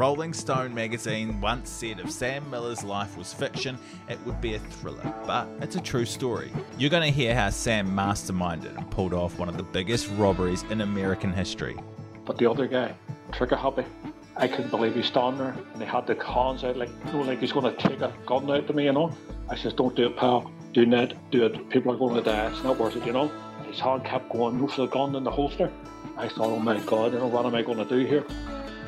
Rolling Stone magazine once said if Sam Millar's life was fiction, it would be a thriller, but it's a true story. You're going to hear how Sam masterminded and pulled off one of the biggest robberies in American history. But the other guy, trigger happy, I couldn't believe he's standing there and he had the hands out like, you know, like he's going to take a gun out to me, you know. I says, don't do it, pal. Do not do it. People are going to die. It's not worth it, you know. His hand kept going, no for the gun in the holster. I thought, oh my God, you know, what am I going to do here?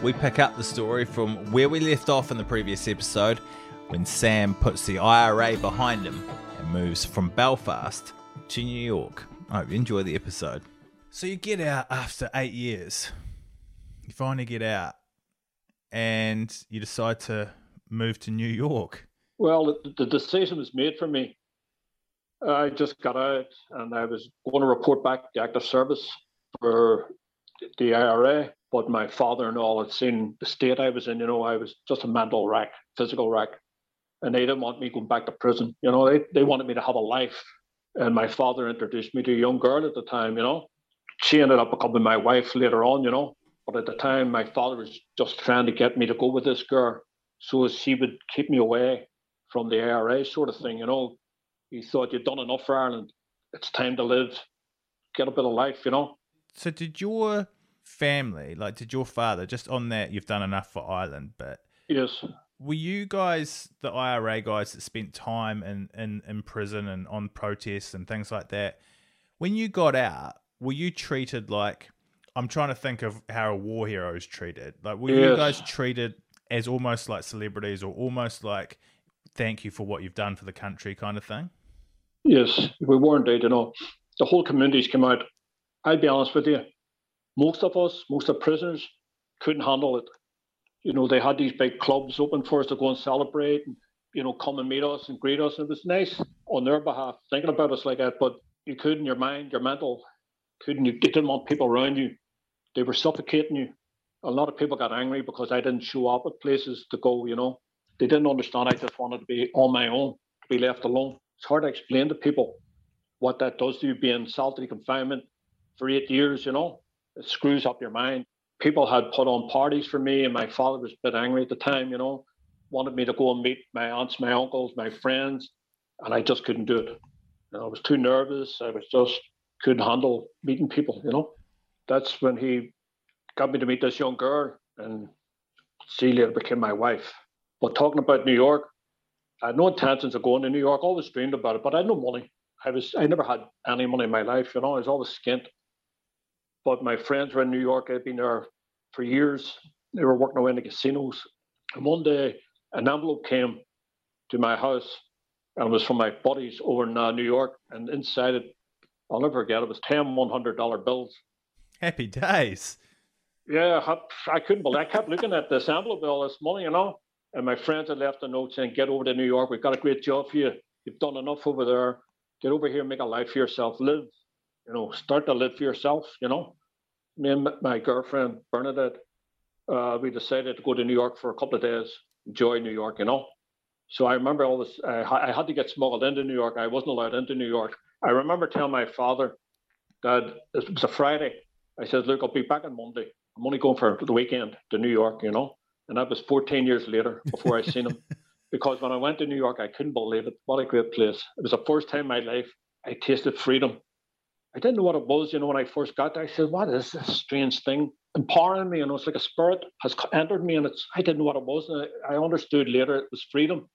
We pick up the story from where we left off in the previous episode when Sam puts the IRA behind him and moves from Belfast to New York. I hope you enjoy the episode. So you get out after eight years. You finally get out and you decide to move to New York. Well, the, the decision was made for me. I just got out and I was going to report back to active service for the IRA but my father and all had seen the state I was in. You know, I was just a mental wreck, physical wreck, and they didn't want me going back to prison. You know, they they wanted me to have a life. And my father introduced me to a young girl at the time. You know, she ended up becoming my wife later on. You know, but at the time, my father was just trying to get me to go with this girl, so as he would keep me away from the IRA sort of thing. You know, he thought you'd done enough for Ireland. It's time to live, get a bit of life. You know. So did your family, like did your father, just on that, you've done enough for Ireland, but yes, were you guys the IRA guys that spent time in, in, in prison and on protests and things like that? When you got out, were you treated like I'm trying to think of how a war hero is treated? Like were yes. you guys treated as almost like celebrities or almost like thank you for what you've done for the country kind of thing? Yes, we were indeed, you know. The whole communities came out. I'll be honest with you, most of us, most of the prisoners, couldn't handle it. You know, they had these big clubs open for us to go and celebrate and, you know, come and meet us and greet us. It was nice on their behalf, thinking about us like that, but you couldn't, your mind, your mental, couldn't, you didn't want people around you. They were suffocating you. A lot of people got angry because I didn't show up at places to go, you know. They didn't understand I just wanted to be on my own, to be left alone. It's hard to explain to people what that does to you being solitary confinement for eight years, you know it screws up your mind. People had put on parties for me, and my father was a bit angry at the time, you know, wanted me to go and meet my aunts, my uncles, my friends, and I just couldn't do it. You know, I was too nervous. I was just couldn't handle meeting people, you know. That's when he got me to meet this young girl, and she later became my wife. But talking about New York, I had no intentions of going to New York. always dreamed about it, but I had no money. I was I never had any money in my life, you know. I was always skint. But my friends were in New York. I'd been there for years. They were working away in the casinos. And one day, an envelope came to my house, and it was from my buddies over in uh, New York. And inside it, I'll never forget, it was 10 $100 bills. Happy days. Yeah, I, I couldn't believe I kept looking at this envelope, all this money, you know. And my friends had left a note saying, Get over to New York. We've got a great job for you. You've done enough over there. Get over here, make a life for yourself, live you know, start to live for yourself, you know. Me and my girlfriend, Bernadette, uh, we decided to go to New York for a couple of days, enjoy New York, you know. So I remember all this, I, I had to get smuggled into New York. I wasn't allowed into New York. I remember telling my father that it was a Friday. I said, look, I'll be back on Monday. I'm only going for the weekend to New York, you know. And that was 14 years later before I seen him. because when I went to New York, I couldn't believe it. What a great place. It was the first time in my life I tasted freedom. I didn't know what it was, you know, when I first got there. I said, What is this strange thing empowering me? You know, it's like a spirit has entered me, and it's I didn't know what it was. And I, I understood later it was freedom.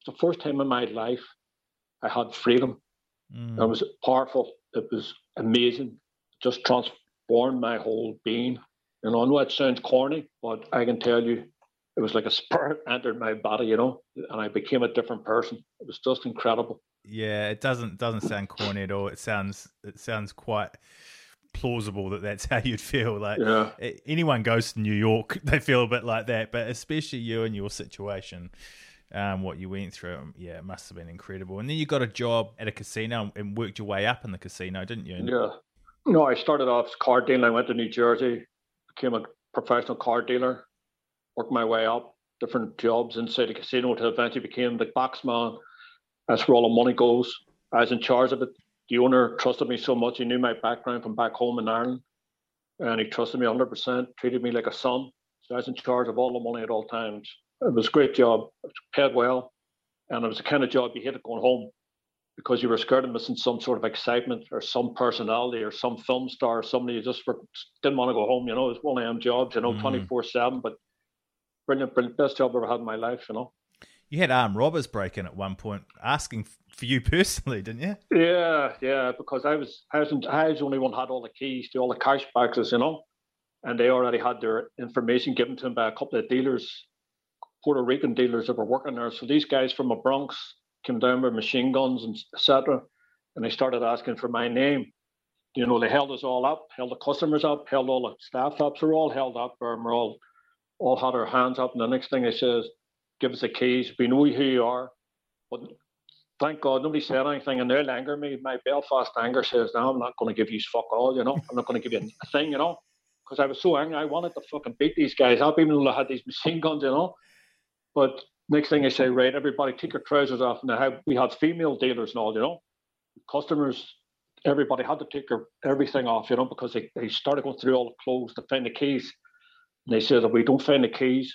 It's the first time in my life I had freedom. Mm. It was powerful. It was amazing. Just transformed my whole being. You know, I know it sounds corny, but I can tell you it was like a spirit entered my body, you know, and I became a different person. It was just incredible. Yeah, it doesn't doesn't sound corny at all. It sounds it sounds quite plausible that that's how you'd feel. Like Yeah. anyone goes to New York, they feel a bit like that, but especially you and your situation, um, what you went through, um, yeah, it must have been incredible. And then you got a job at a casino and worked your way up in the casino, didn't you? Yeah. No, I started off as card dealing. I went to New Jersey, became a professional card dealer, worked my way up, different jobs inside the casino to eventually became the boxman. That's where all the money goes. I was in charge of it. The owner trusted me so much. He knew my background from back home in Ireland. And he trusted me 100%, treated me like a son. So I was in charge of all the money at all times. It was a great job, it was paid well. And it was the kind of job you hated going home because you were scared of missing some sort of excitement or some personality or some film star or somebody you just didn't want to go home. You know, it was one of them jobs, you know, Mm. 24 7. But brilliant, brilliant, best job I've ever had in my life, you know. You had armed robbers break in at one point, asking for you personally, didn't you? Yeah, yeah, because I was I was, I was the only one who had all the keys to all the cash boxes, you know, and they already had their information given to them by a couple of dealers, Puerto Rican dealers that were working there. So these guys from the Bronx came down with machine guns and etc. And they started asking for my name. You know, they held us all up, held the customers up, held all the staff up. So we're all held up, and we're all all had our hands up. And the next thing they says, "Give us the keys. We know who you are." But thank God nobody said anything, and they'll anger me. My Belfast anger says, "No, I'm not going to give you fuck all. You know, I'm not going to give you a thing. You know." Because I was so angry, I wanted to fucking beat these guys up, even though they had these machine guns, you know. But next thing I say, right, everybody take your trousers off. And we had female dealers and all, you know, customers, everybody had to take their everything off, you know, because they, they started going through all the clothes to find the keys. And they said, if we don't find the keys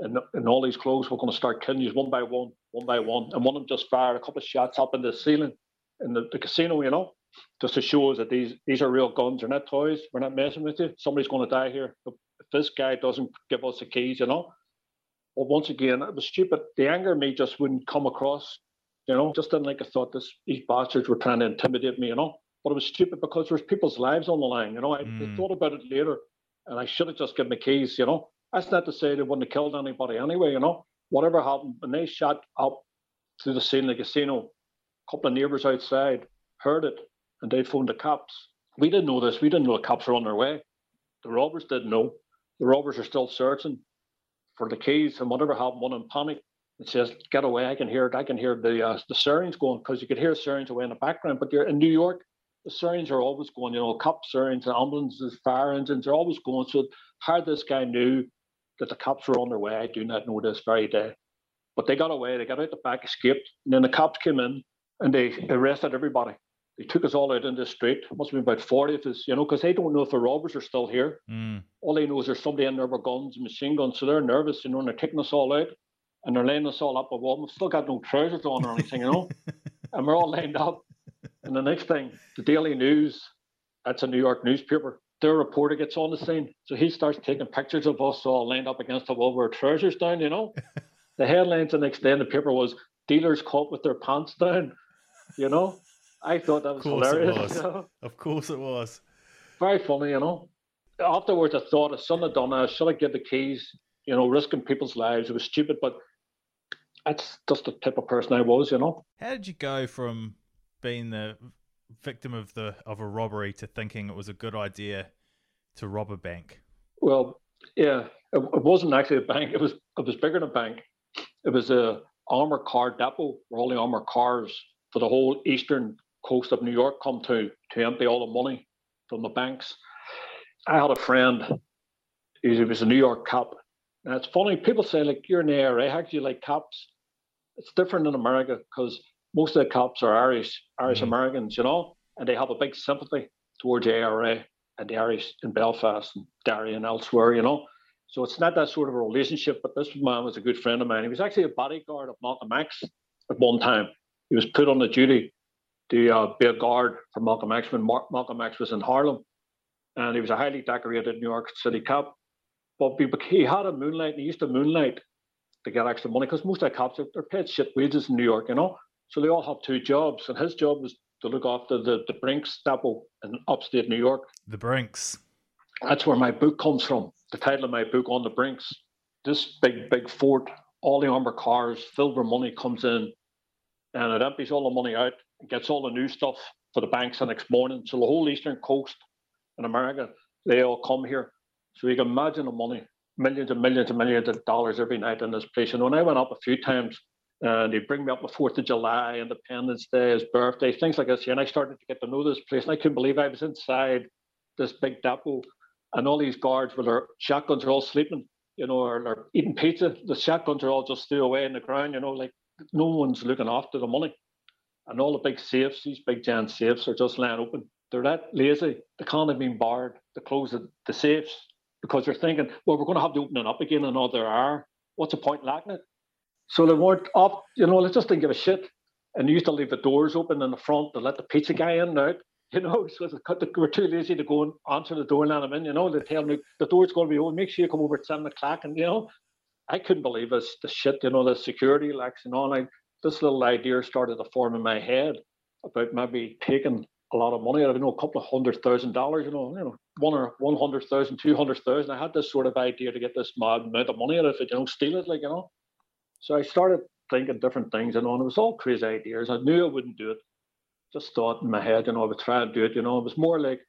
and, and all these clothes, we're going to start killing you one by one, one by one. And one of them just fired a couple of shots up in the ceiling in the, the casino, you know, just to show us that these these are real guns. They're not toys. We're not messing with you. Somebody's going to die here. If this guy doesn't give us the keys, you know. Well, once again, it was stupid. The anger in me just wouldn't come across, you know. Just didn't like I thought this these bastards were trying to intimidate me, you know. But it was stupid because there's people's lives on the line, you know. I, I Mm. thought about it later, and I should have just given the keys, you know. That's not to say they wouldn't have killed anybody anyway, you know. Whatever happened, when they shot up through the scene of the casino, a couple of neighbours outside heard it, and they phoned the cops. We didn't know this. We didn't know the cops were on their way. The robbers didn't know. The robbers are still searching for the keys, and whatever happened, one in panic. It says, "Get away!" I can hear it. I can hear the uh, the sirens going because you could hear sirens away in the background. But you're in New York, the sirens are always going. You know, cop sirens, ambulances, fire engines are always going. So how this guy knew that the cops were on their way, I do not know this very day. But they got away. They got out the back, escaped, and then the cops came in and they arrested everybody. They took us all out in the street. It must have been about 40 of us, you know, because they don't know if the robbers are still here. Mm. All they know is there's somebody in there with guns and machine guns. So they're nervous, you know, and they're taking us all out and they're laying us all up a wall. We've still got no trousers on or anything, you know, and we're all lined up. And the next thing, the Daily News, that's a New York newspaper, their reporter gets on the scene. So he starts taking pictures of us all lined up against the wall with our trousers down, you know. the headlines the next day in the paper was dealers caught with their pants down, you know. I thought that was hilarious. was. you know? Of course it was. Very funny, you know. Afterwards, I thought, I shouldn't have done that. I should have given the keys, you know, risking people's lives. It was stupid, but that's just the type of person I was, you know. How did you go from being the victim of the of a robbery to thinking it was a good idea to rob a bank? Well, yeah, it, it wasn't actually a bank. It was it was bigger than a bank. It was a armored car depot where all the armored cars for the whole eastern coast of New York come to to empty all the money from the banks. I had a friend. He was a New York cop. And it's funny. People say like you're the IRA. How do you like cops? It's different in America because most of the cops are Irish, Irish Americans, you know, and they have a big sympathy towards the IRA and the Irish in Belfast and Derry and elsewhere, you know. So it's not that sort of a relationship, but this man was a good friend of mine. He was actually a bodyguard of Malcolm X at one time. He was put on the duty to uh, be a guard for Malcolm X when Mar- Malcolm X was in Harlem. And he was a highly decorated New York City cop. But he, he had a moonlight, and he used to moonlight to get extra money because most of the cops are they're paid shit wages in New York, you know. So they all have two jobs, and his job was to look after the the Brinks depot in upstate New York. The Brinks. That's where my book comes from. The title of my book, On the Brinks. This big, big fort, all the armored cars filled with money comes in and it empties all the money out and gets all the new stuff for the banks the next morning. So the whole eastern coast in America, they all come here. So you can imagine the money, millions and millions and millions of dollars every night in this place. And when I went up a few times, and they bring me up the Fourth of July, Independence Day, his birthday, things like this. And I started to get to know this place, and I couldn't believe I was inside this big depot, and all these guards with their shotguns are all sleeping, you know, or they're eating pizza. The shotguns are all just still away in the ground, you know, like no one's looking after the money. And all the big safes, these big giant safes, are just laying open. They're that lazy. They can't have been barred to close the, the safes because they're thinking, well, we're going to have to open it up again another hour. What's the point lacking it? So they weren't up, you know, they just didn't give a shit. And they used to leave the doors open in the front to let the pizza guy in and out. You know, so they were too lazy to go and answer the door and let him in. You know, they tell me the door's going to be open. Make sure you come over at seven o'clock. And you know, I couldn't believe this the shit. You know, the security lacks and all. This little idea started to form in my head about maybe taking a lot of money. I don't know a couple of hundred thousand dollars. You know, you know, one or one hundred thousand, two hundred thousand. I had this sort of idea to get this mad amount of money out of it. You know, steal it, like you know. So I started thinking different things, you know, it was all crazy ideas. I knew I wouldn't do it. Just thought in my head, you know, I would try and do it. You know, it was more like,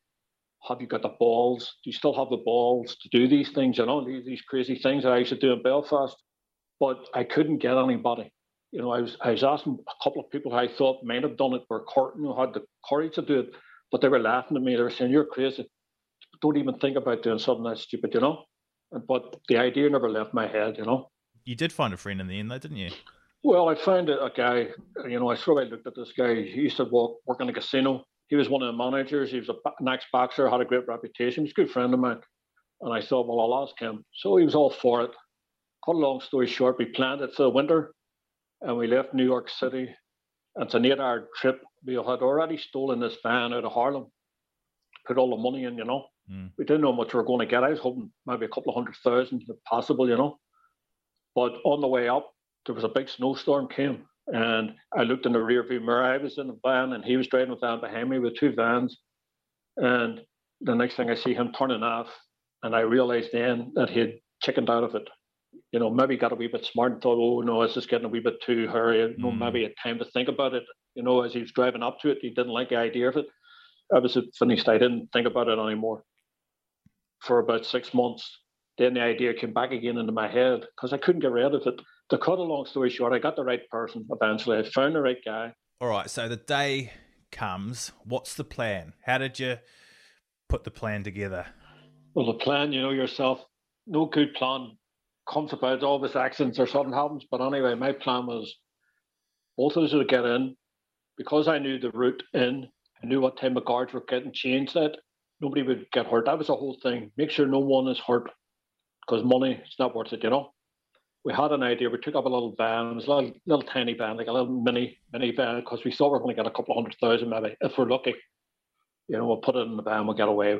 have you got the balls? Do you still have the balls to do these things? You know, these, these crazy things that I used to do in Belfast. But I couldn't get anybody. You know, I was I was asking a couple of people who I thought might have done it, were you who had the courage to do it, but they were laughing at me. They were saying, "You're crazy. Don't even think about doing something that stupid." You know. But the idea never left my head. You know you did find a friend in the end, though, didn't you? Well, I found a, guy. You know, I sort of looked at this guy. He used to work work in a casino. He was one of the managers. He was a, an ex-boxer, had a great reputation. He was a good friend of mine. And I thought, well, I'll ask him. So he was all for it. Cut a long story short, we planned it for the winter, and we left New York City. And it's an eight-hour trip. We had already stolen this van out of Harlem, put all the money in. You know, mm. we didn't know how much we were going to get. I was hoping maybe a couple of hundred thousand, if possible. You know. But on the way up, there was a big snowstorm came, and I looked in the rear view mirror. I was in the van, and he was driving with van behind me with two vans. And the next thing I see him turning off, and I realized then that he had chickened out of it. You know, maybe got a wee bit smart and thought, oh no, this is getting a wee bit too hurry. You know, mm. maybe had time to think about it. You know, as he was driving up to it, he didn't like the idea of it. I was finished. I didn't think about it anymore. For about six months, then the idea came back again into my head because I couldn't get rid of it. To cut a long story short, I got the right person eventually. I found the right guy. All right. So the day comes. What's the plan? How did you put the plan together? Well, the plan, you know yourself, no good plan comes about. Always accidents or something happens. But anyway, my plan was both of us would get in because I knew the route in. I knew what time the guards were getting changed at. Nobody would get hurt. That was the whole thing. Make sure no one is hurt because money it's not worth it, you know. We had an idea. We took up a little van, it was a little, little tiny van, like a little mini mini van, because we thought we were going to get a couple of hundred thousand maybe if we're lucky. You know, we'll put it in the van, we'll get away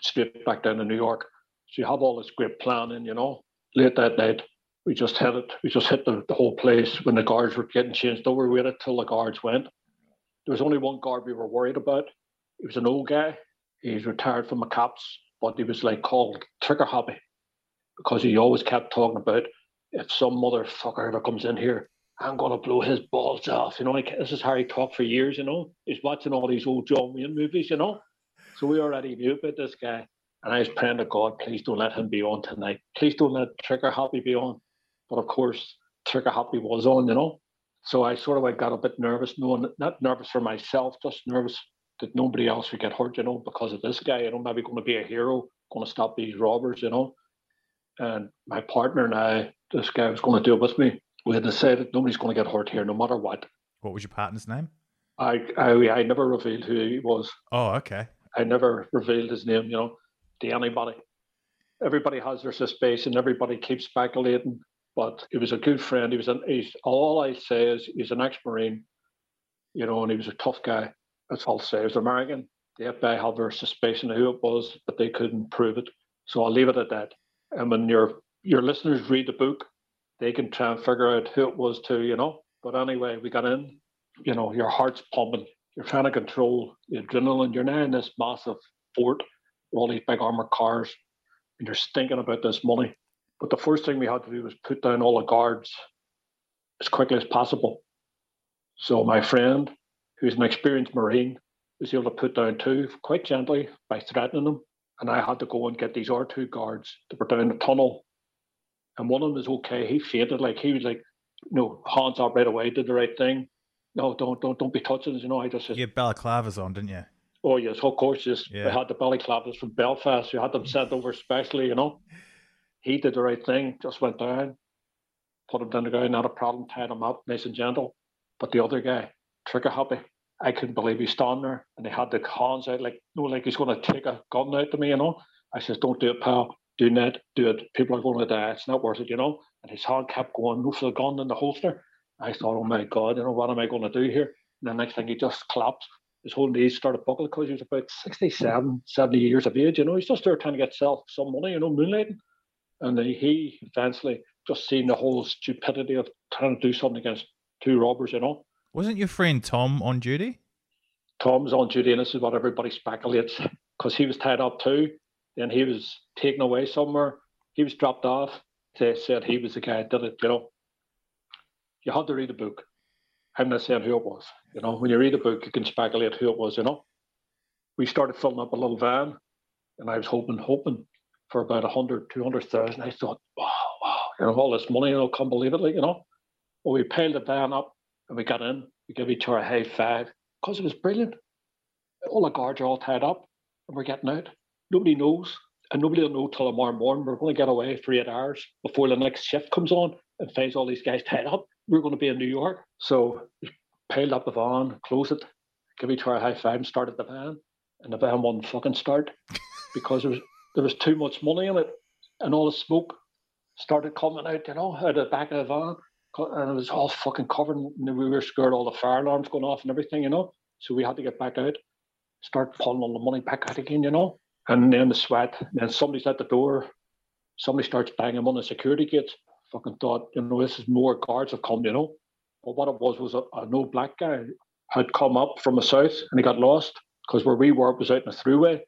straight back down to New York. So you have all this great planning, you know. Late that night, we just hit it. We just hit the, the whole place when the guards were getting changed over. We waited till the guards went. There was only one guard we were worried about. He was an old guy. He's retired from the cops, but he was like called trigger happy because he always kept talking about if some motherfucker ever comes in here, I'm gonna blow his balls off. You know, like this is how he talked for years. You know, he's watching all these old John Wayne movies. You know, so we already knew about this guy. And I was praying to God, please don't let him be on tonight. Please don't let Trigger Happy be on. But of course, Trigger Happy was on. You know, so I sort of like got a bit nervous, knowing not nervous for myself, just nervous that nobody else would get hurt. You know, because of this guy. You know, maybe going to be a hero, going to stop these robbers. You know and my partner and I, this guy was going to do it with me. We had decided nobody's going to get hurt here, no matter what. What was your partner's name? I, I, I never revealed who he was. Oh, okay. I never revealed his name, you know, to anybody. Everybody has their suspicion. Everybody keeps speculating. But he was a good friend. He was an. He's all I say is he's an ex-marine, you know, and he was a tough guy. That's all I say. He was American. The FBI had their suspicion of who it was, but they couldn't prove it. So I'll leave it at that. And when your your listeners read the book, they can try and figure out who it was to, you know. But anyway, we got in, you know, your heart's pumping. You're trying to control the adrenaline. You're now in this massive fort with all these big armored cars, and you're thinking about this money. But the first thing we had to do was put down all the guards as quickly as possible. So my friend, who's an experienced Marine, was able to put down two quite gently by threatening them. And I had to go and get these R2 guards that were down the tunnel. And one of them was okay. He fainted, like he was like, no, hands up right away, did the right thing. No, don't don't don't be touching us, you know. I just said, You had balaclavas on, didn't you? Oh yes, of course. Yes, Yeah. we had the balaclavas from Belfast. We had them sent over specially. You know, he did the right thing. Just went down, put him down the ground, not a problem. Tied him up, nice and gentle. But the other guy, trigger happy. I couldn't believe he's standing there, and they had the hands out like, no, like he's going to take a gun out to me. You know, I says, don't do it, pal. Do not do it. People are going to die. It's not worth it. You know. And his hand kept going, no for the gun in the holster. I thought, oh my god, you know, what am I going to do here? And the next thing he just collapsed his whole knees started buckling because he was about 67, 70 years of age. You know, he's just there trying to get self some money, you know, moonlighting. And he eventually just seen the whole stupidity of trying to do something against two robbers, you know. Wasn't your friend Tom on duty? Tom's on duty, and this is what everybody speculates because he was tied up too. Then he was taken away somewhere. He was dropped off. They said he was the guy that did it, you know. You had to read the book. I'm not saying who it was. You know, when you read a book, you can speculate who it was, you know. We started filling up a little van, and I was hoping, hoping for about 100, 200,000. I thought, wow, wow, you know, all this money, you know, can't believe it, like, you know. Well, we piled the van up and we got in. We gave each other a high five because it was brilliant. All the guards are all tied up and we're getting out. Nobody knows, and nobody will know till tomorrow morning. We're going to get away for eight hours before the next shift comes on and finds all these guys tied up. We're going to be in New York. So we piled up the van, closed it, give each other a high five, and started the van. And the van wouldn't fucking start because there was there was too much money in it, and all the smoke started coming out, you know, out of the back of the van, and it was all fucking covered. And we were scared, all the fire alarms going off and everything, you know. So we had to get back out, start pulling all the money back out again, you know. And then the sweat, then somebody's at the door, somebody starts banging on the security gates. Fucking thought, you know, this is more guards have come, you know. But what it was was a, an old black guy had come up from the south and he got lost because where we were was out in the throughway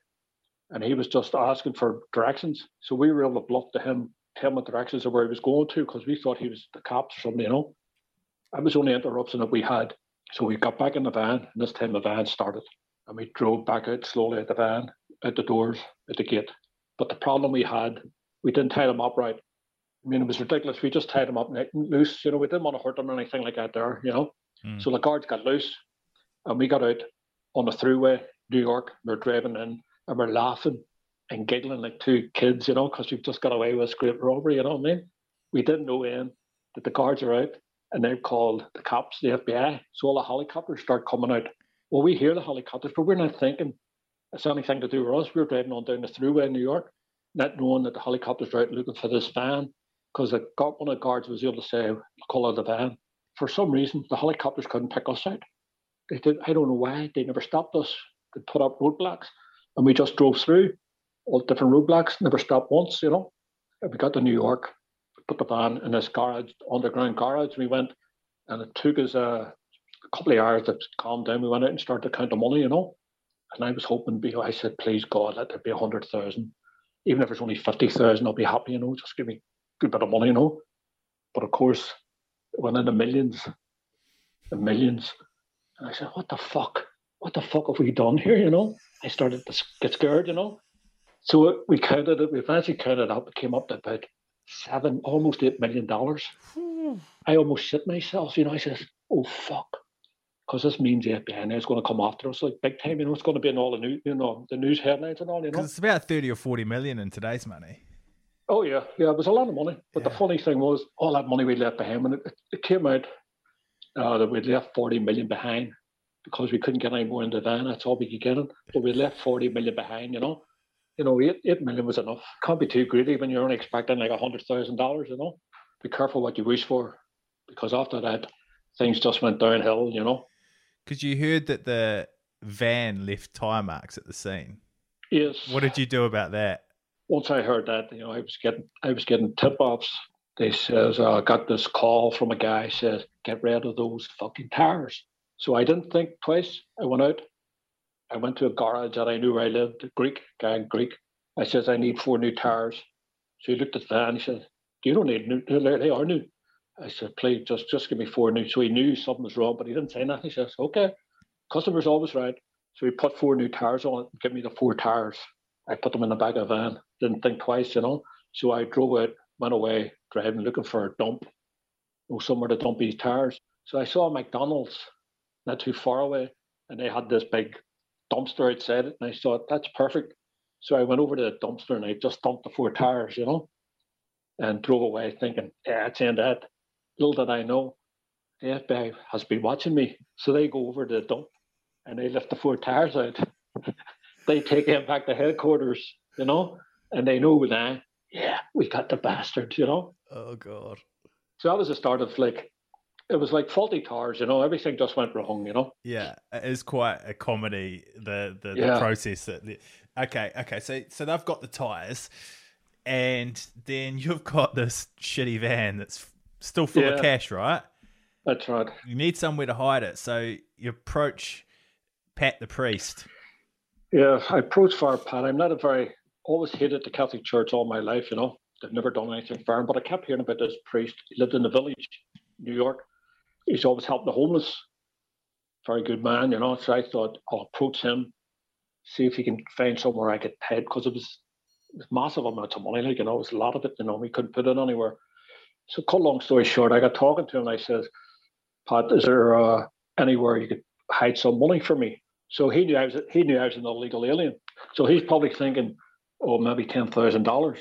and he was just asking for directions. So we were able to bluff to him, him the directions of where he was going to because we thought he was the cops or something, you know. That was the only interruption that we had. So we got back in the van and this time the van started and we drove back out slowly at the van, out the doors, at the gate. But the problem we had, we didn't tie them up right. I mean, it was ridiculous. We just tied them up loose. You know, we didn't want to hurt them or anything like that there, you know. Mm. So the guards got loose and we got out on the throughway, New York. We're driving in and we're laughing and giggling like two kids, you know, because we've just got away with great robbery, you know what I mean? We didn't know then that the guards are out and they've called the cops, the FBI. So all the helicopters start coming out. Well, we hear the helicopters, but we're not thinking it's anything to do with us. We're driving on down the throughway in New York, not knowing that the helicopters are out looking for this van because one of the guards was able to say call out the van. For some reason, the helicopters couldn't pick us out. They did. I don't know why. They never stopped us. They put up roadblocks, and we just drove through all different roadblocks. Never stopped once, you know. We got to New York, put the van in this garage, underground garage. We went, and it took us a, couple of hours to calm down. We went out and started to count the money, you know. And I was hoping, I said, please God, let there be a hundred thousand. Even if it's only fifty thousand, I'll be happy, you know. Just give me a good bit of money, you know. But of course, it went into millions, the millions. And I said, what the fuck? What the fuck have we done here, you know? I started to get scared, you know. So we counted it, we eventually counted up, it came up to about seven, almost eight million dollars. I almost shit myself, you know. I said, oh fuck. Because this means the FBI now is going to come after us like big time, you know. It's going to be in all the news, you know, the news headlines and all, you know. It's about 30 or 40 million in today's money. Oh yeah, yeah, it was a lot of money. But the funny thing was, all that money we left behind when it, it came out uh, that we left forty million behind because we couldn't get any more in the van. That's all we could get in. But we left forty million behind. You know, you know, eight eight million was enough. Can't be too greedy when you're only expecting like a hundred thousand dollars. You know, be careful what you wish for because after that, things just went downhill. You know. Because you heard that the van left tire marks at the scene. Yes. What did you do about that? once I heard that, you know, I was getting I was getting tip offs. They says uh, I got this call from a guy says get rid of those fucking tires. So I didn't think twice. I went out. I went to a garage that I knew where I lived, Greek guy in Greek. I says I need four new tires. So he looked at the van. He said, "You don't need new. They are new." I said, "Please, just just give me four new." So he knew something was wrong, but he didn't say nothing. He says, "Okay." Customer's always right. So he put four new tires on it and gave me the four tires. I put them in the back of a van, didn't think twice, you know. So I drove out, went away, driving, looking for a dump, or somewhere to dump these tires. So I saw a McDonald's not too far away, and they had this big dumpster outside it, and I thought that's perfect. So I went over to the dumpster and I just dumped the four tires, you know, and drove away thinking, yeah, it's in that. Little did I know, the FBI has been watching me. So they go over to the dump and they lift the four tires out. they take him back to headquarters, you know, and they know that, yeah, we got the bastard, you know. Oh, God. So that was the start of like it was like faulty tires, you know. Everything just went wrong, you know. Yeah, it is quite a comedy. The the, Yeah. the process that. The, okay, okay. So so they've got the tires, and then you've got this shitty van that's still full of cash, right? That's right. You need somewhere to hide it, so you approach Pat the priest. Yeah, I approached Father Pat. I'm not a very always hated the Catholic Church all my life, you know. They've never done anything for him, but I kept hearing about this priest. He lived in the village, New York. He's always helped the homeless. Very good man, you know. So I thought I'll approach him, see if he can find somewhere I could hide because it was, massive amounts of money, like you know, it was a lot of it, you know, we couldn't put it anywhere. So cut long story short, I got talking to him and I says, Pat, is there uh, anywhere you could hide some money for me? So he knew I was he knew I was an illegal alien. So he's probably thinking, oh, maybe ten thousand dollars.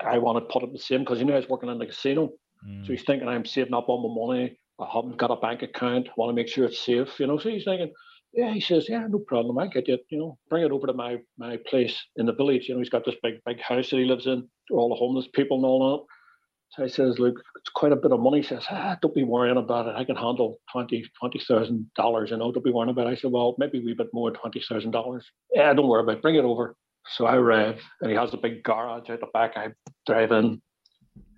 I want to put it the same because he knew I was working in the casino. Mm. So he's thinking I'm saving up all my money. I haven't got a bank account. I want to make sure it's safe, you know. So he's thinking, yeah, he says, yeah, no problem. I get you, you know, bring it over to my my place in the village. You know, he's got this big big house that he lives in, all the homeless people and all that. So I says, look, it's quite a bit of money. He says, ah, don't be worrying about it. I can handle twenty twenty thousand dollars. You know, don't be worrying about it. I said, well, maybe a wee bit more, twenty thousand dollars. Yeah, don't worry about it. Bring it over. So I arrive, and he has a big garage out the back. I drive in.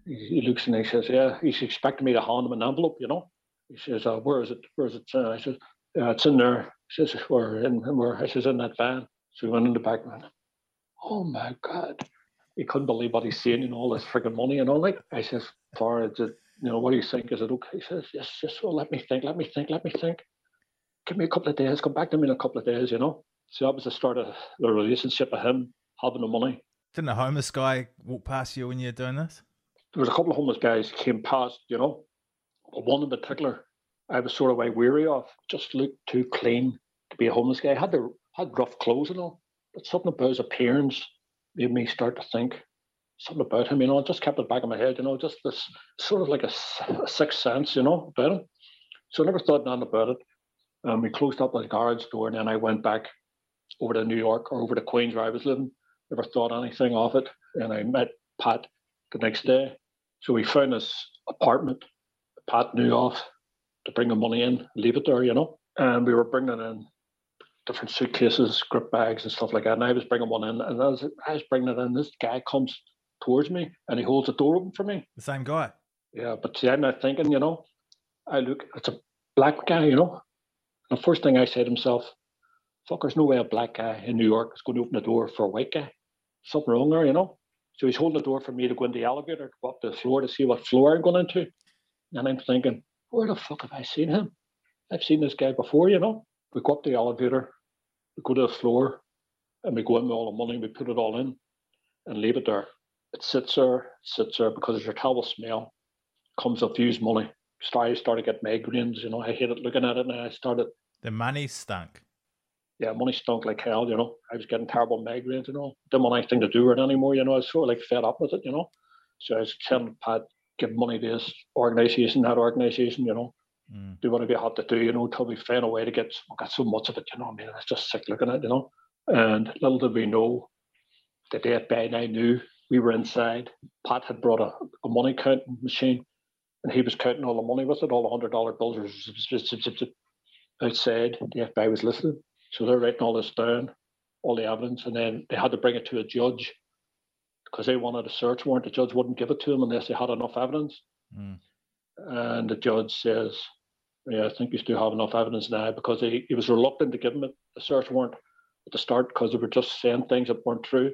He looks and he says, yeah, he's expecting me to hand him an envelope. You know, he says, uh, where is it? Where is it? Uh, I says, yeah, it's in there. He says, we're in, where? I says, in that van. So we went in the back, man. Oh my God he couldn't believe what he's seeing and all this freaking money and all. Like I says, "Far is it? You know, what do you think? Is it okay?" He says, "Yes, yes. Well, let me think. Let me think. Let me think. Give me a couple of days. Come back to me in a couple of days. You know." So that was the start of the relationship of him having the money. Didn't a homeless guy walk past you when you were doing this? There was a couple of homeless guys came past. You know, but one in particular, I was sort of like weary of. Just looked too clean to be a homeless guy. Had the had rough clothes and all, but something about his appearance made me start to think something about him, you know, I just kept it back in my head, you know, just this sort of like a sixth sense, you know, about him. So I never thought nothing about it. Um, we closed up the garage door and then I went back over to New York or over to Queens where I was living. Never thought anything of it. And I met Pat the next day. So we found this apartment Pat knew of to bring the money in, leave it there, you know. And we were bringing in different suitcases, grip bags, and stuff like that. And I was bringing one in, and as I was bringing it in, this guy comes towards me and he holds the door open for me. The same guy. Yeah, but see, I'm not thinking, you know, I look, it's a black guy, you know. And the first thing I said to myself, fuck, there's no way a black guy in New York is going to open the door for a white guy. Something wrong there, you know. So he's holding the door for me to go in the elevator, go up the floor to see what floor I'm going into. And I'm thinking, where the fuck have I seen him? I've seen this guy before, you know. We go up the elevator, we go to the floor, and we go in with all the money, we put it all in and leave it there. It sits there, sits there because there's a terrible smell. Comes up used money. Started started to get migraines, you know. I hated looking at it and I started The money stunk. Yeah, money stunk like hell, you know. I was getting terrible migraines, you know. Didn't want anything to do with it anymore, you know. I was sort of like fed up with it, you know. So I was telling Pat, give money to this organization, that organization, you know. Mm. Do whatever you have to do, you know, till we find a way to get I got so much of it, you know. I mean, it's just sick looking at it, you know. And little did we know that the day FBI and I knew we were inside. Pat had brought a, a money counting machine and he was counting all the money with it, all the hundred dollar bills zip, zip, zip, outside. The FBI was listening. So they're writing all this down, all the evidence, and then they had to bring it to a judge because they wanted a search warrant. The judge wouldn't give it to them unless they had enough evidence. Mm. And the judge says, Yeah, I think you still have enough evidence now because he, he was reluctant to give them a search warrant at the start because they were just saying things that weren't true.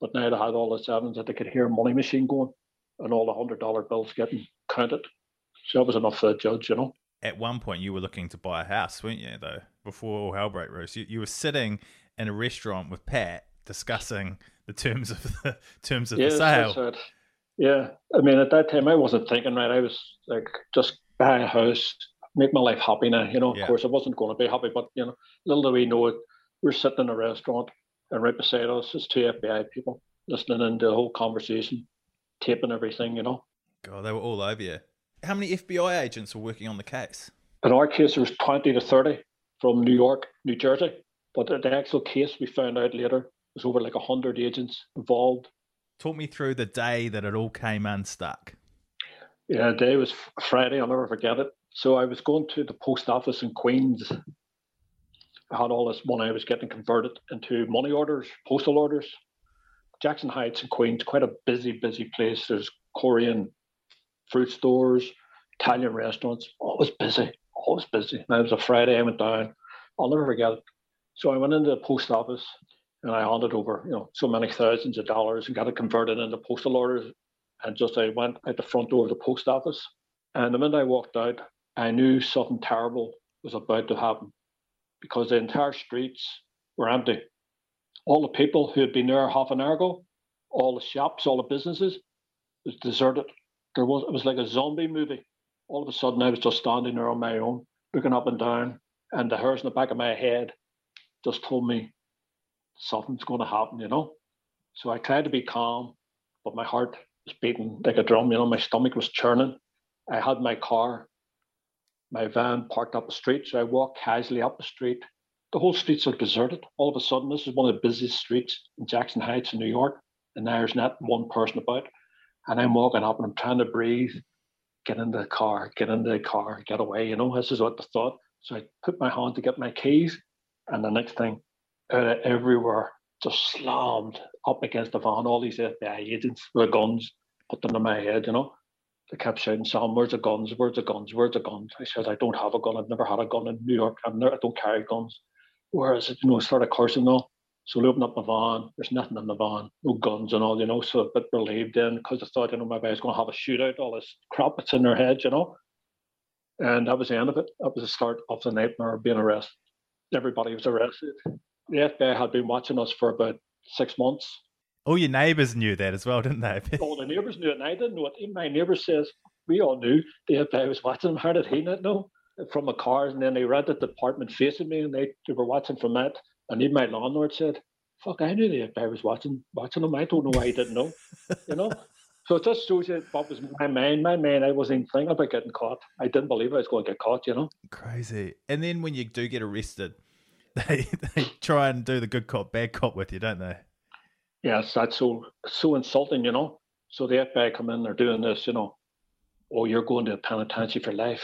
But now they had all this evidence that they could hear a money machine going and all the hundred dollar bills getting counted. So that was enough for the judge, you know. At one point you were looking to buy a house, weren't you? Though before all hell broke loose, you, you were sitting in a restaurant with Pat discussing the terms of the terms of yeah, the sale. Right. Yeah, I mean, at that time I wasn't thinking right. I was like, just buy a house, make my life happy now. You know, of Yeah. course, I wasn't going to be happy, but you know, little do we know it. We're sitting in a restaurant, and right beside us is two FBI people listening into the whole conversation, taping everything. You know, God, they were all over you. How many FBI agents were working on the case? in our case, there was twenty to thirty from New York, New Jersey, but the actual case we found out later was over like hundred agents involved. Talk me through the day that it all came unstuck. Yeah, the day was Friday. I'll never forget it. So I was going to the post office in Queens. I had all this money I was getting converted into money orders, postal orders. Jackson Heights in Queens, quite a busy, busy place. There's Korean fruit stores, Italian restaurants, always busy, always busy. And it was a Friday, I went down. I'll never forget it. So I went into the post office and I handed over, you know, so many thousands of dollars and got it converted into postal orders and just I went out the front door of the post office. And the minute I walked out, I knew something terrible was about to happen because the entire streets were empty. All the people who had been there half an hour ago, all the shops, all the businesses, was deserted. There was it was like a zombie movie. All of a sudden, I was just standing there on my own, looking up and down, and the hairs in the back of my head just told me something's going to happen, you know. So I tried to be calm, but my heart was beating like a drum. You know, my stomach was churning. I had my car, my van parked up the street. So I walked casually up the street. The whole streets are deserted. All of a sudden, this is one of the busiest streets in Jackson Heights in New York. And there's not one person about. And I'm walking up and I'm trying to breathe, get into the car, get into the car, get away. You know, this is what the thought. So I put my hand to get my keys. And the next thing, out of everywhere, just slammed up against the van. All these FBI agents with guns put them in my head, you know. They kept shouting, Sam, where's the guns? Where's the guns? Where's the guns? I said, I don't have a gun. I've never had a gun in New York. I've never, I don't carry guns. Where is it? You know, started cursing though. So we opened up my van. There's nothing in the van, no guns and all, you know. So a bit relieved then because I thought, you know, maybe I was going to have a shootout, all this crap that's in their heads, you know. And that was the end of it. That was the start of the nightmare of being arrested. Everybody was arrested. The FBI had been watching us for about six months. All your neighbours knew that as well, didn't they? All the neighbours knew it, and I didn't know it. Even my neighbour says, we all knew the FBI was watching them. How did he not know? From the cars, and then they rented the apartment facing me, and they, they were watching from that. And even my landlord said, fuck, I knew the FBI was watching watching them. I don't know why he didn't know, you know? So it just shows you what was my mind. My mind, I wasn't even thinking about getting caught. I didn't believe I was going to get caught, you know? Crazy. And then when you do get arrested, they they try and do the good cop, bad cop with you, don't they? Yes, that's so so insulting, you know. So the FBI come in, they're doing this, you know. Oh, you're going to a penitentiary for life.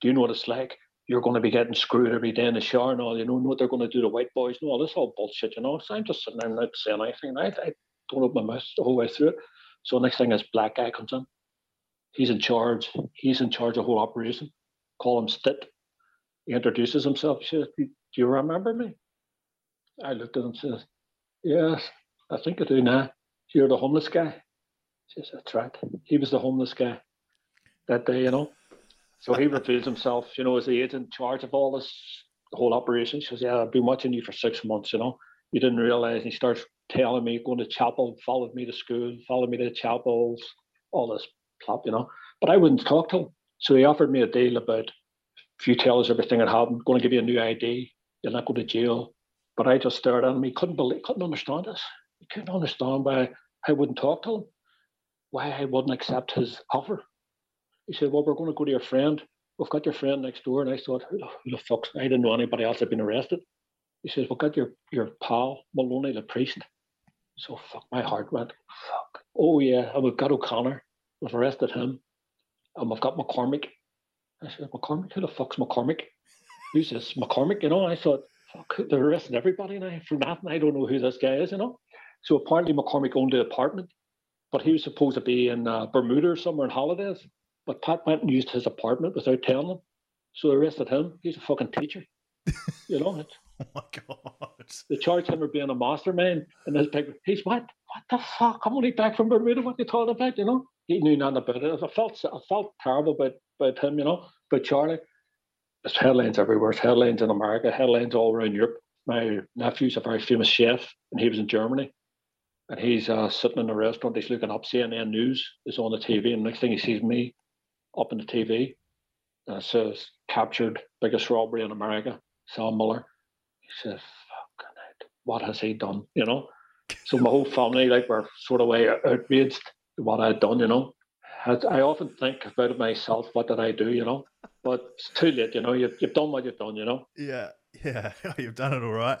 Do you know what it's like? You're going to be getting screwed every day in the shower and all. You know what they're going to do to white boys and all this all bullshit, you know. So I'm just sitting there not saying anything. I, I don't open my mouth the whole way through it. So next thing this black guy comes in. He's in charge. He's in charge of the whole operation. Call him Stitt. He introduces himself. He says, Do you remember me? I looked at him and says, Yes, I think I do now. You're the homeless guy. He says, That's right. He was the homeless guy that day, you know. So he reveals himself, you know, as the agent in charge of all this, whole operation. He says, Yeah, I've been watching you for six months, you know. You didn't realize. And he starts telling me, going to chapel, followed me to school, followed me to chapels, all this plop, you know. But I wouldn't talk to him. So he offered me a deal about if you tell us everything that happened, going to give you a new ID, you'll not go to jail. But I just stared at him. He couldn't believe, couldn't understand this. He couldn't understand why I wouldn't talk to him, why I wouldn't accept his offer. He said, Well, we're going to go to your friend. We've got your friend next door. And I thought, Who the, who the fuck? I didn't know anybody else had been arrested. He says, We've got your, your pal, Maloney the priest. So fuck, my heart went, fuck. Oh, yeah. And we've got O'Connor. We've arrested him. And we've got McCormick. I said, McCormick? Who the fuck's McCormick? Who's this McCormick? You know, I thought, fuck, they're arresting everybody now for nothing. I don't know who this guy is, you know. So apparently McCormick owned the apartment, but he was supposed to be in uh, Bermuda or somewhere on holidays. But Pat went and used his apartment without telling them. So they arrested him. He's a fucking teacher. you know, it's, Oh my god. they charged him for being a mastermind. And this big, he's what? What the fuck? I'm only back from Bermuda. What you talking about? You know, he knew nothing about it. I felt, I felt terrible about, about him. You know, but Charlie. There's headlines everywhere. There's headlines in America, headlines all around Europe. My nephew's a very famous chef, and he was in Germany. And he's uh, sitting in a restaurant. He's looking up. CNN News is on the TV, and next thing he sees me up in the TV, and uh, it says captured biggest robbery in America. Sam Millar. He says, "Fucking it, what has he done?" You know. So my whole family, like, were sort of way outraged what I'd done. You know. I often think about myself. What did I do? You know. But it's too late. You know. You've, you've done what you've done. You know. Yeah. Yeah. You've done it all right.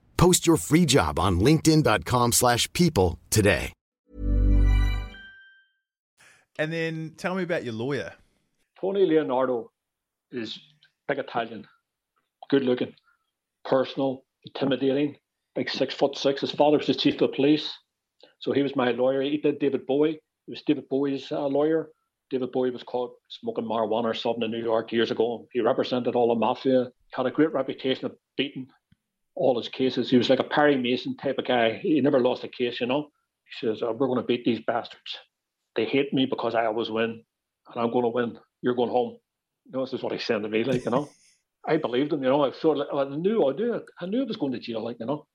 Post your free job on linkedin.com slash people today. And then tell me about your lawyer. Tony Leonardo is big Italian, good looking, personal, intimidating, like six foot six. His father was the chief of police. So he was my lawyer. He did David Bowie. He was David Bowie's uh, lawyer. David Bowie was caught smoking marijuana or something in New York years ago. He represented all the mafia, had a great reputation of beating all his cases. He was like a Perry Mason type of guy. He never lost a case, you know. He says, oh, "We're going to beat these bastards. They hate me because I always win, and I'm going to win. You're going home." You know, this is what he said to me, like you know. I believed him, you know. I sort of, I knew, I knew, I knew I was going to jail, like you know.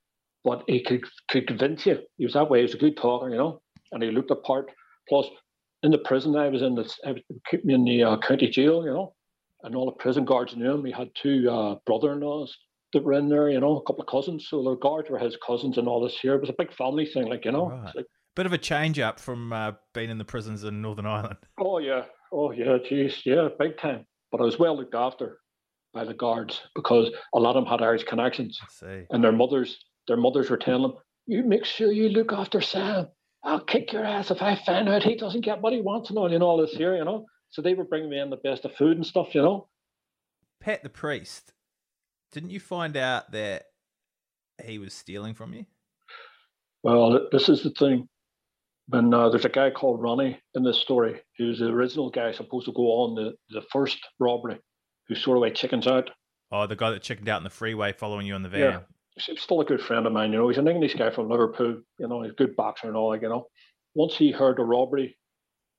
But he could could convince you. He was that way. He was a good talker, you know, and he looked apart. Plus, in the prison, I was in the, I was keeping in the uh, county jail, you know, and all the prison guards knew him. He had two uh, brother-in-laws that were in there, you know, a couple of cousins. So the guards were his cousins and all this here. It was a big family thing, like, you know. Right. Like, Bit of a change up from uh, being in the prisons in Northern Ireland. Oh, yeah. Oh, yeah. Geez. Yeah, big time. But I was well looked after by the guards because a lot of them had Irish connections. And their mothers, their mothers were telling them, you make sure you look after Sam. I'll kick your ass if I find out he doesn't get what he wants and all, know, all this here, you know. So they were bringing me in the best of food and stuff, you know. Pat the priest didn't you find out that he was stealing from you? Well, this is the thing. When uh, there's a guy called Ronnie in this story, who's the original guy supposed to go on the, the first robbery, who sort of like chickens out. Oh, the guy that chickened out in the freeway following you on the van. Yeah, he's still a good friend of mine. You know, he's an English guy from Liverpool. You know, he's a good boxer and all. that, you know, once he heard the robbery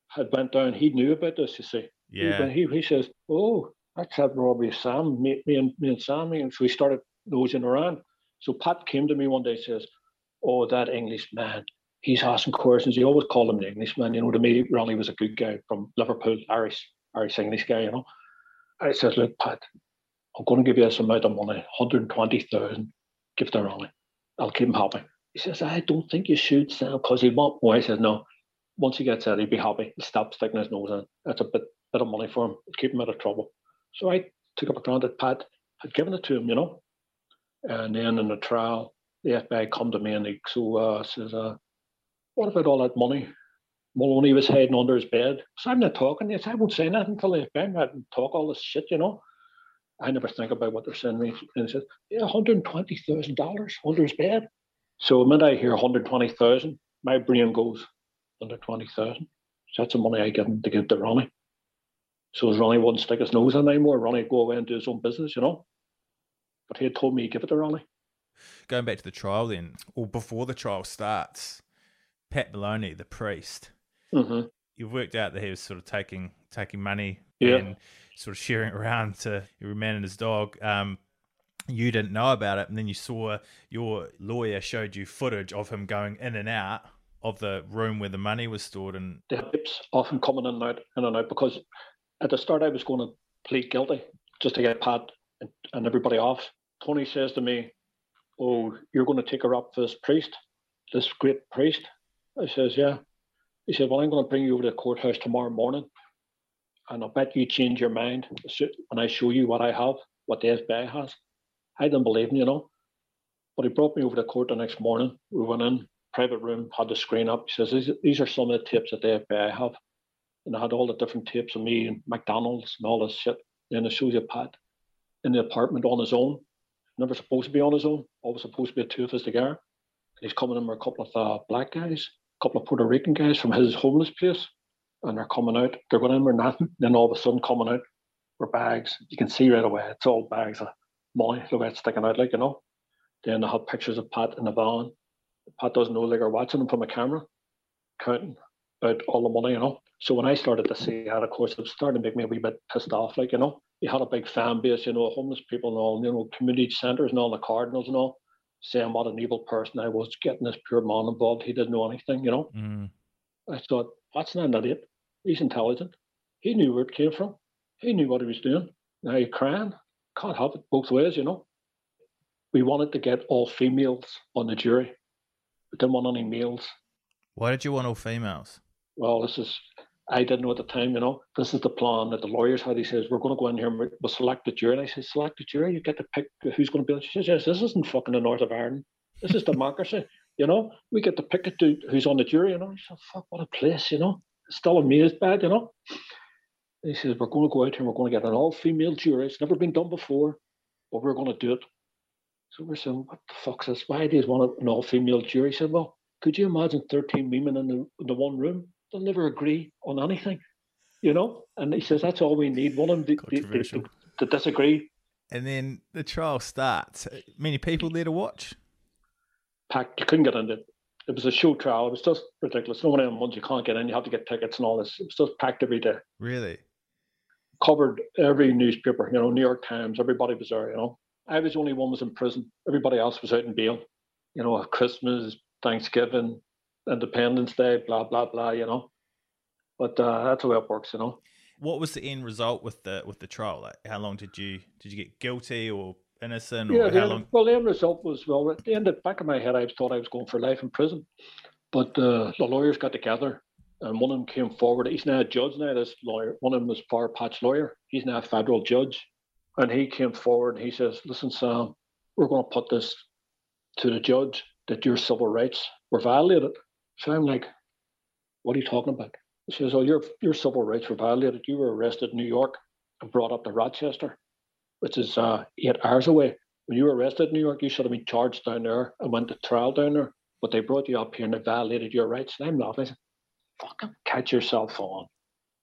had went down, he knew about this. You see, yeah. He, he, he says, "Oh, let's have Robbie Sam, me, me, and me and Sammy. And so we started nosing around. So Pat came to me one day and says, Oh, that English man, he's asking questions. He always called him the Englishman. You know, to me, Ronnie was a good guy from Liverpool, Irish, Irish English guy, you know. I says, Look, Pat, I'm going to give you this amount of money, 120,000, give to Ronnie. I'll keep him happy. He says, I don't think you should, Sam, because he want more. I said, No. Once he gets out, he'll be happy. He'll stop sticking his nose in. That's a bit, bit of money for him. keep him out of trouble. So I took up a grant that Pat had given it to him, you know. And then in the trial, the FBI come to me and they so uh, says, uh, "What about all that money?" Maloney was hiding under his bed. So I'm not talking. Yes, I won't say nothing until the FBI I not talk all this shit, you know. I never think about what they're sending me. And he said, "Yeah, one hundred twenty thousand dollars under his bed." So the minute I hear one hundred twenty thousand, my brain goes under twenty thousand. So that's the money I give him to give to Ronnie. So Ronnie wouldn't stick his nose in anymore. Ronnie would go away and do his own business, you know. but he had told me to give it to Ronnie. Going back to the trial then, or before the trial starts, Pat Maloney, the priest, hmm you've worked out that he was sort of taking taking money Yeah. and sort of sharing it around to every man and his dog. Um, you didn't know about it, and then you saw your lawyer showed you footage of him going in and out of the room where the money was stored, and The tips often coming in and out, in and out, because at the start I was going to plead guilty just to get Pat and, everybody off. Tony says to me, "Oh, you're going to take her up to this priest, this great priest." I says, "Yeah." He said, "Well, I'm going to bring you over to the courthouse tomorrow morning, and I bet you change your mind when I show you what I have, what the FBI has." I didn't believe him, you know. But he brought me over to court the next morning. We went in, private room, had the screen up. He says, these, these are some of the tapes that the FBI have. And I had all the different tapes of me and McDonald's and all this shit. Then you Pat in the apartment on his own. Never supposed to be on his own. Always supposed to be a two of us together. And he's coming in with a couple of uh, black guys, a couple of Puerto Rican guys from his homeless place. And they're coming out. They're going in with nothing. Then all of a sudden coming out with bags. You can see right away. It's all bags of money. Look at it sticking out like, you know. Then they have pictures of Pat in the van. Pat doesn't know they're watching him from a camera, counting out all the money, you know. So when I started to see that, of course, it was starting to make me a wee bit pissed off, like, you know. You had a big fan base, you know, homeless people and all, you know, community centres and all the cardinals and all, saying what an evil person I was, getting this pure man involved. He didn't know anything, you know. mm, I thought, that's not an idiot. He's intelligent. He knew where it came from. He knew what he was doing. Now you're crying. Can't have it both ways, you know. We wanted to get all females on the jury. We didn't want any males. why did you want all females? Well, this is, I didn't know at the time, you know, this is the plan that the lawyers had. He says, we're going to go in here and we- we'll select the jury. And I said, select the jury? You get to pick who's going to be on. She says, yes, this isn't fucking the north of Ireland. This is democracy. You know, we get to pick it to who's on the jury. You know, he said, fuck, what a place, you know. It's still amazed by it, you know. He says, We're going to go out here and we're going to get an all female jury. It's never been done before, but we're going to do it. So we're saying, What the fuck's this? Why do you want an all female jury? He said, Well, could you imagine 13 women in the, in the one room? They'll never agree on anything, you know? And he says, That's all we need. One of them to, to, to, to disagree. And then the trial starts. Many people there to watch. Packed. You couldn't get in it. It was a show trial. It was just ridiculous. No one of them ones you can't get in. You have to get tickets and all this. It was just packed every day. Really? covered every newspaper, you know, New York Times, everybody was there, you know. I was the only one was in prison. Everybody else was out in bail. You know, Christmas, Thanksgiving, Independence Day, blah, blah, blah, you know. But uh, that's the way it works, you know. What was the end result with the with the trial? Like, how long did you did you get guilty or innocent, or Yeah, how the, long? well, the end result was, well, at the end, of, back of my head, I thought I was going for life in prison. But uh, the lawyers got together and one of them came forward. He's now a judge now, this lawyer. One of them was Far Patch lawyer. He's now a federal judge. And he came forward and he says, Listen, Sam, we're going to put this to the judge that your civil rights were violated. So I'm like, What are you talking about? He says, Oh, your, your civil rights were violated. You were arrested in New York and brought up to Rochester, which is uh, eight hours away. When you were arrested in New York, you should have been charged down there and went to trial down there. But they brought you up here and they violated your rights. And I'm laughing. I said, Fucking catch yourself on.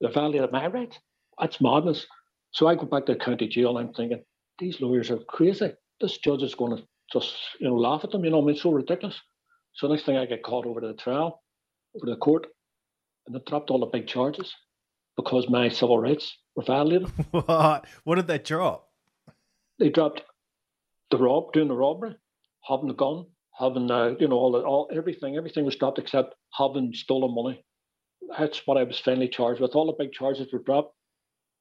They violated my rights. That's madness. So I go back to the county jail and I'm thinking, these lawyers are crazy. This judge is going to just, you know, laugh at them. You know, I mean, it's so ridiculous. So next thing I get called over to the trial, over to the court, and they dropped all the big charges because my civil rights were violated. What? What did they drop? They dropped the rob, doing the robbery, having the gun, having, uh, you know, all, the, all everything. Everything was dropped except having stolen money. That's what I was finally charged with. All the big charges were dropped.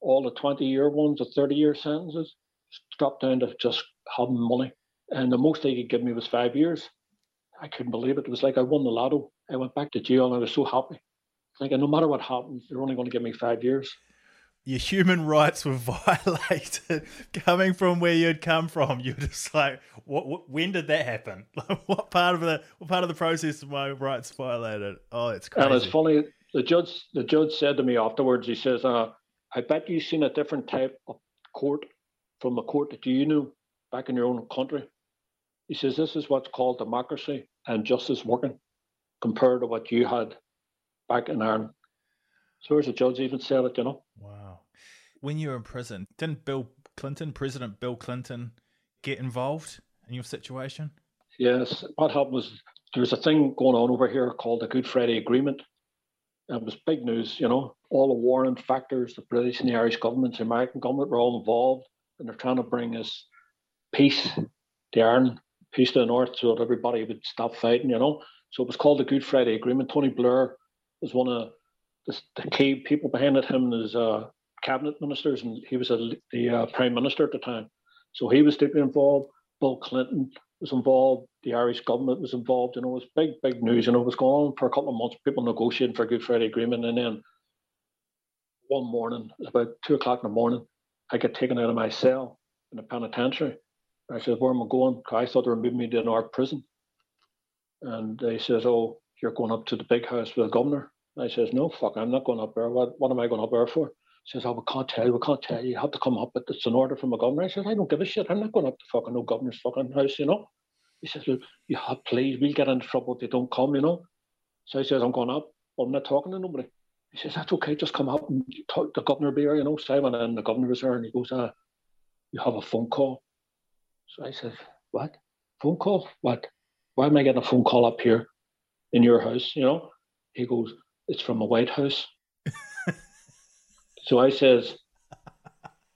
All the 20 year ones, the 30 year sentences, dropped down to just having money. And the most they could give me was five years. I couldn't believe it. It was like I won the lotto. I went back to jail and I was so happy. Thinking no matter what happens, they're only going to give me five years. Your human rights were violated. Coming from where you'd come from, you're just like, what, what? When did that happen? What part of the what part of the process of my rights violated? Oh, it's crazy. And it's funny. The judge, the judge said to me afterwards. He says, uh, "I bet you've seen a different type of court from a court that you knew back in your own country." He says, "This is what's called democracy and justice working, compared to what you had back in Ireland." So as the judge even said it, you know. Wow. When you were in prison, didn't Bill Clinton, President Bill Clinton, get involved in your situation? Yes. What happened was there was a thing going on over here called the Good Friday Agreement. It was big news, you know. All the warring factors, the British and the Irish governments, the American government were all involved, and they're trying to bring us peace to Ireland, peace to the north, so that everybody would stop fighting, you know. So it was called the Good Friday Agreement. Tony Blair was one of the, the key people behind it, him and his uh, cabinet ministers, and he was a, the uh, prime minister at the time. So he was deeply involved. Bill Clinton was involved. The Irish government was involved. You know, it was big, big news. You know, it was going on for a couple of months. People negotiating for a Good Friday Agreement, and then one morning, about two o'clock in the morning, I get taken out of my cell in the penitentiary. I said, "Where am I going?" I thought they were moving me to an art prison, and they says, "Oh, you're going up to the big house with the governor." I says, "No, fuck, I'm not going up there. What, what am I going up there for?" says, "Oh, we can't tell you. We can't tell you. You have to come up. But it's an order from the governor." I said, "I don't give a shit. I'm not going up to fucking no governor's fucking house, you know." He says, well, "You have, please. We'll get into trouble if they don't come, you know." So he says, "I'm going up. I'm not talking to nobody." He says, "That's okay. Just come up and talk. To the governor will be here, you know." I went in. The governor was there, and he goes, "Uh, you have a phone call." So I said, "What? Phone call? What? Why am I getting a phone call up here in your house? You know?" He goes, "It's from the White House." So I says,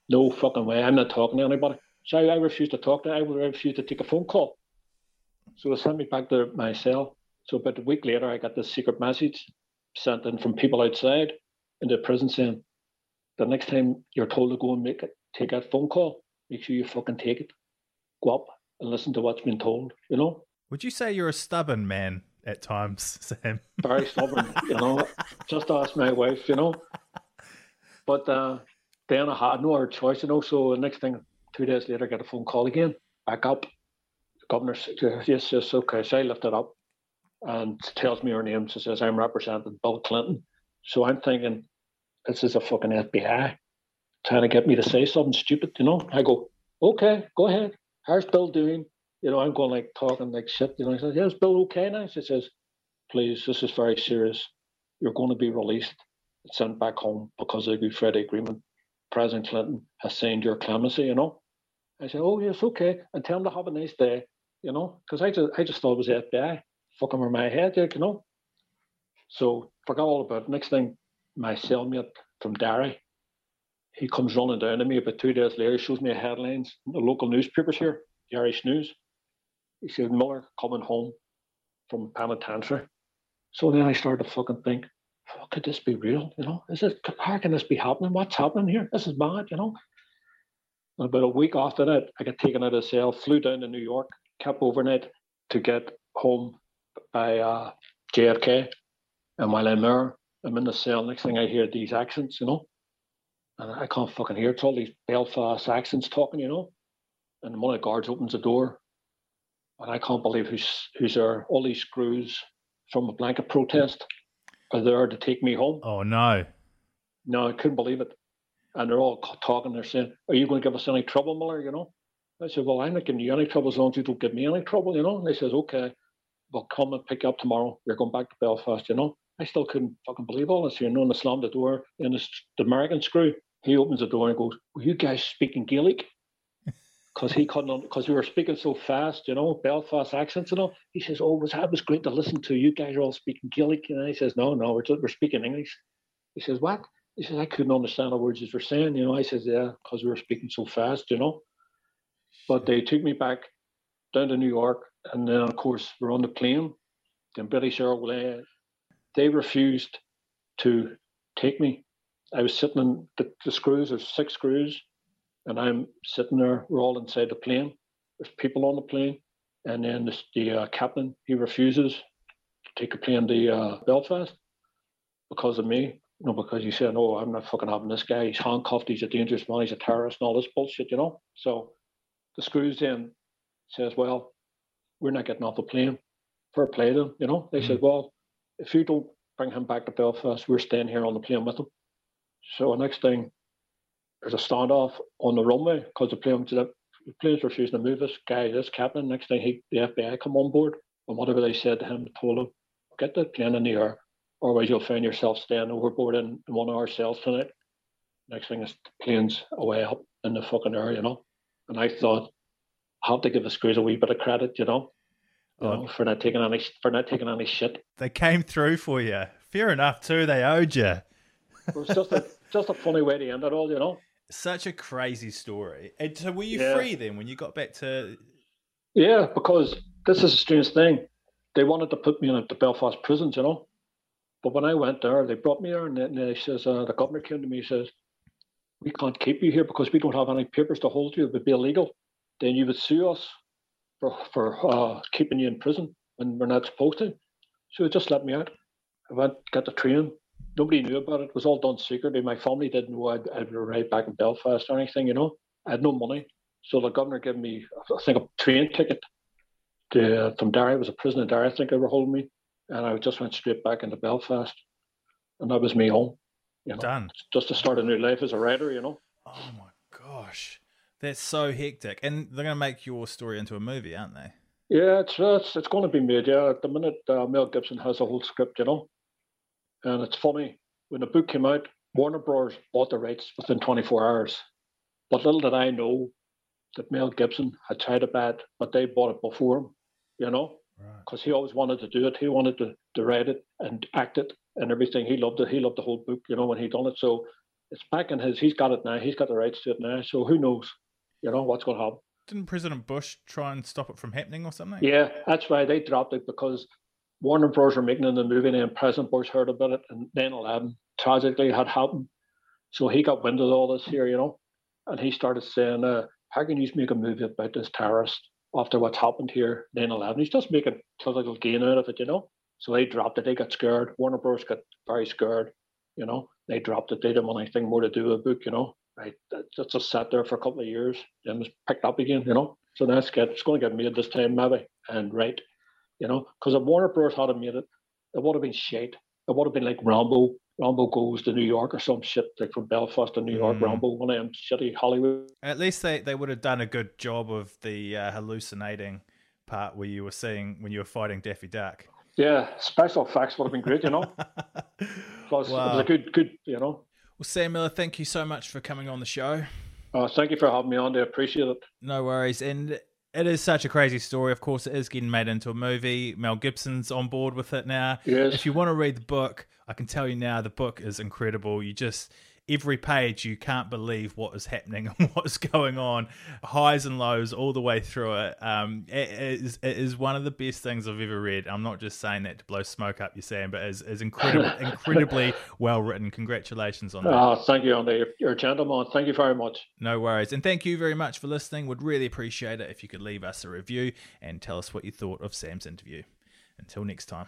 no fucking way, I'm not talking to anybody. So I, I refused to talk to I refused to take a phone call. So they sent me back to my cell. So about a week later, I got this secret message sent in from people outside in the prison saying, the next time you're told to go and make it, take that phone call, make sure you fucking take it. Go up and listen to what's been told, you know? Would you say you're a stubborn man at times, Sam? Very stubborn, you know? Just ask my wife, you know? But uh, then I had no other choice, you know. So the next thing, two days later, I get a phone call again. Back up. The governor says, yes, yes, okay. So I lift it up and tells me her name. She says, I'm representing Bill Clinton. So I'm thinking, this is a fucking FBI trying to get me to say something stupid, you know. I go, okay, go ahead. How's Bill doing? You know, I'm going like talking like shit. You know, he says, yeah, is Bill okay now? She says, please, this is very serious. You're going to be released sent back home because of the Good Friday Agreement. President Clinton has signed your clemency, you know. I said, oh, yes, okay. And tell him to have a nice day, you know, because I just, I just thought it was the FBI fucking over my head, you know. So forgot all about it. Next thing, my cellmate from Derry, he comes running down to me about two days later, shows me headlines in the local newspapers here, the Irish News. He said, Millar coming home from penitentiary. So then I started to fucking think, oh, could this be real? You know, is it? How can this be happening? What's happening here? This is mad. You know. And about a week after that, I got taken out of cell, flew down to New York, kept overnight to get home by uh, JFK. And while I'm there, I'm in the cell. Next thing I hear these accents, you know, and I can't fucking hear. It's all these Belfast accents talking, you know. And one of the guards opens the door, and I can't believe who's who's there. All these screws from a blanket protest are there to take me home. Oh no! No, I couldn't believe it. And they're all talking. They're saying, "Are you going to give us any trouble, Millar?" You know. I said, "Well, I'm not giving you any trouble as long as you don't give me any trouble." You know. And they says, "Okay, we'll come and pick you up tomorrow. You're going back to Belfast." You know. I still couldn't fucking believe all this. You know, and they slammed the door. The, the American screw, he opens the door and goes, "Were you guys speaking Gaelic?" because he couldn't because we were speaking so fast, you know, Belfast accents and all. He says, "Oh, was that was great to listen to. You guys are all speaking Gaelic." And he says, "No, no, we're we're speaking English." He says, "What?" He says, "I couldn't understand the words you were saying." You know, I says, "Yeah, because we were speaking so fast, you know." But they took me back down to New York, and then of course we're on the plane. Then British uh, Airways, they refused to take me. I was sitting in the, the screws. There's six screws and I'm sitting there. We're all inside the plane. There's people on the plane, and then the, the uh, captain he refuses to take a plane to uh, Belfast because of me. You know, because he said, "No, I'm not fucking having this guy. He's handcuffed. He's a dangerous man. He's a terrorist, and all this bullshit." You know. So the screws then says, "Well, we're not getting off the plane. for a play then." You know. They mm-hmm. said, "Well, if you don't bring him back to Belfast, we're staying here on the plane with him." So next thing there's a standoff on the runway because the plane the plane's refusing to move us. Guy, this captain, next thing he the FBI come on board and whatever they said to him, told him, get the plane in the air, otherwise you'll find yourself staying overboard in, in one of our cells tonight. Next thing is the plane's away up in the fucking air, you know. And I thought, I have to give the screws a wee bit of credit, you know, you Oh. know, for not taking any for not taking any shit. They came through for you. Fair enough, too. They owed you. It was just a just a funny way to end it all, you know. Such a crazy story. And so, were you Yeah. free then when you got back to? Yeah, because this is a strange thing. They wanted to put me in the Belfast prisons, you know. But when I went there, they brought me there, and then they says uh, the governor came to me. He says, "We can't keep you here because we don't have any papers to hold you. It would be illegal. Then you would sue us for for uh, keeping you in prison when we're not supposed to." So they just let me out. I went, got the train. Nobody knew about it. It was all done secretly. My family didn't know I'd, I'd arrived back in Belfast or anything, you know. I had no money. So the governor gave me, I think, a train ticket to, from Derry. It was a prison in Derry, I think they were holding me. And I just went straight back into Belfast. And that was me home, you know, Done. just to start a new life as a writer, you know. Oh my gosh, that's so hectic. And they're going to make your story into a movie, aren't they? Yeah, it's uh, it's, it's going to be made. Yeah, at the minute uh, Mel Gibson has a whole script, you know, and it's funny when the book came out, Warner Bros. bought the rights within 24 hours. But little did I know that Mel Gibson had tried to buy it, but they bought it before him, you know, Right. because he always wanted to do it. He wanted to, to write it and act it and everything. He loved it. He loved the whole book, you know, when he done it. So it's back in his. He's got it now. He's got the rights to it now. So who knows, you know, what's going to happen. Didn't President Bush try and stop it from happening or something? Yeah, that's why they dropped it because Warner Bros. were making the movie and President Bush heard about it and 9 11 tragically had happened. So he got wind of all this here, you know, and he started saying, uh, How can you make a movie about this terrorist after what's happened here 9 11? He's just making political gain out of it, you know. So they dropped it. They got scared. Warner Bros. got very scared, you know. They dropped it. They didn't want anything more to do with the book, you know. Right. That that just sat there for a couple of years, then was picked up again, you know. So that's good. It's going to get made this time, maybe. And right, you know, because if Warner Bros. had made it, it would have been shit. It would have been like Rambo. Rambo goes to New York or some shit, like from Belfast to New York. Mm. Rambo, one of them shitty Hollywood. At least they, they would have done a good job of the uh, hallucinating part where you were seeing when you were fighting Daffy Duck. Yeah, special effects would have been great, you know. Plus, it was a good, good, you know. Well, Sam Millar, thank you so much for coming on the show. Uh, thank you for having me on. I appreciate it. No worries. And it is such a crazy story. Of course, it is getting made into a movie. Mel Gibson's on board with it now. Yes. If you want to read the book, I can tell you now the book is incredible. You just every page you can't believe what is happening and what's going on, highs and lows all the way through it. Um, it is it is one of the best things I've ever read. I'm not just saying that to blow smoke up your Sam, but is is incredible, incredibly well written. Congratulations on that. Uh, thank you, Andy. You're a gentleman. Thank you very much. No worries. And thank you very much for listening. Would really appreciate it if you could leave us a review and tell us what you thought of Sam's interview. Until next time.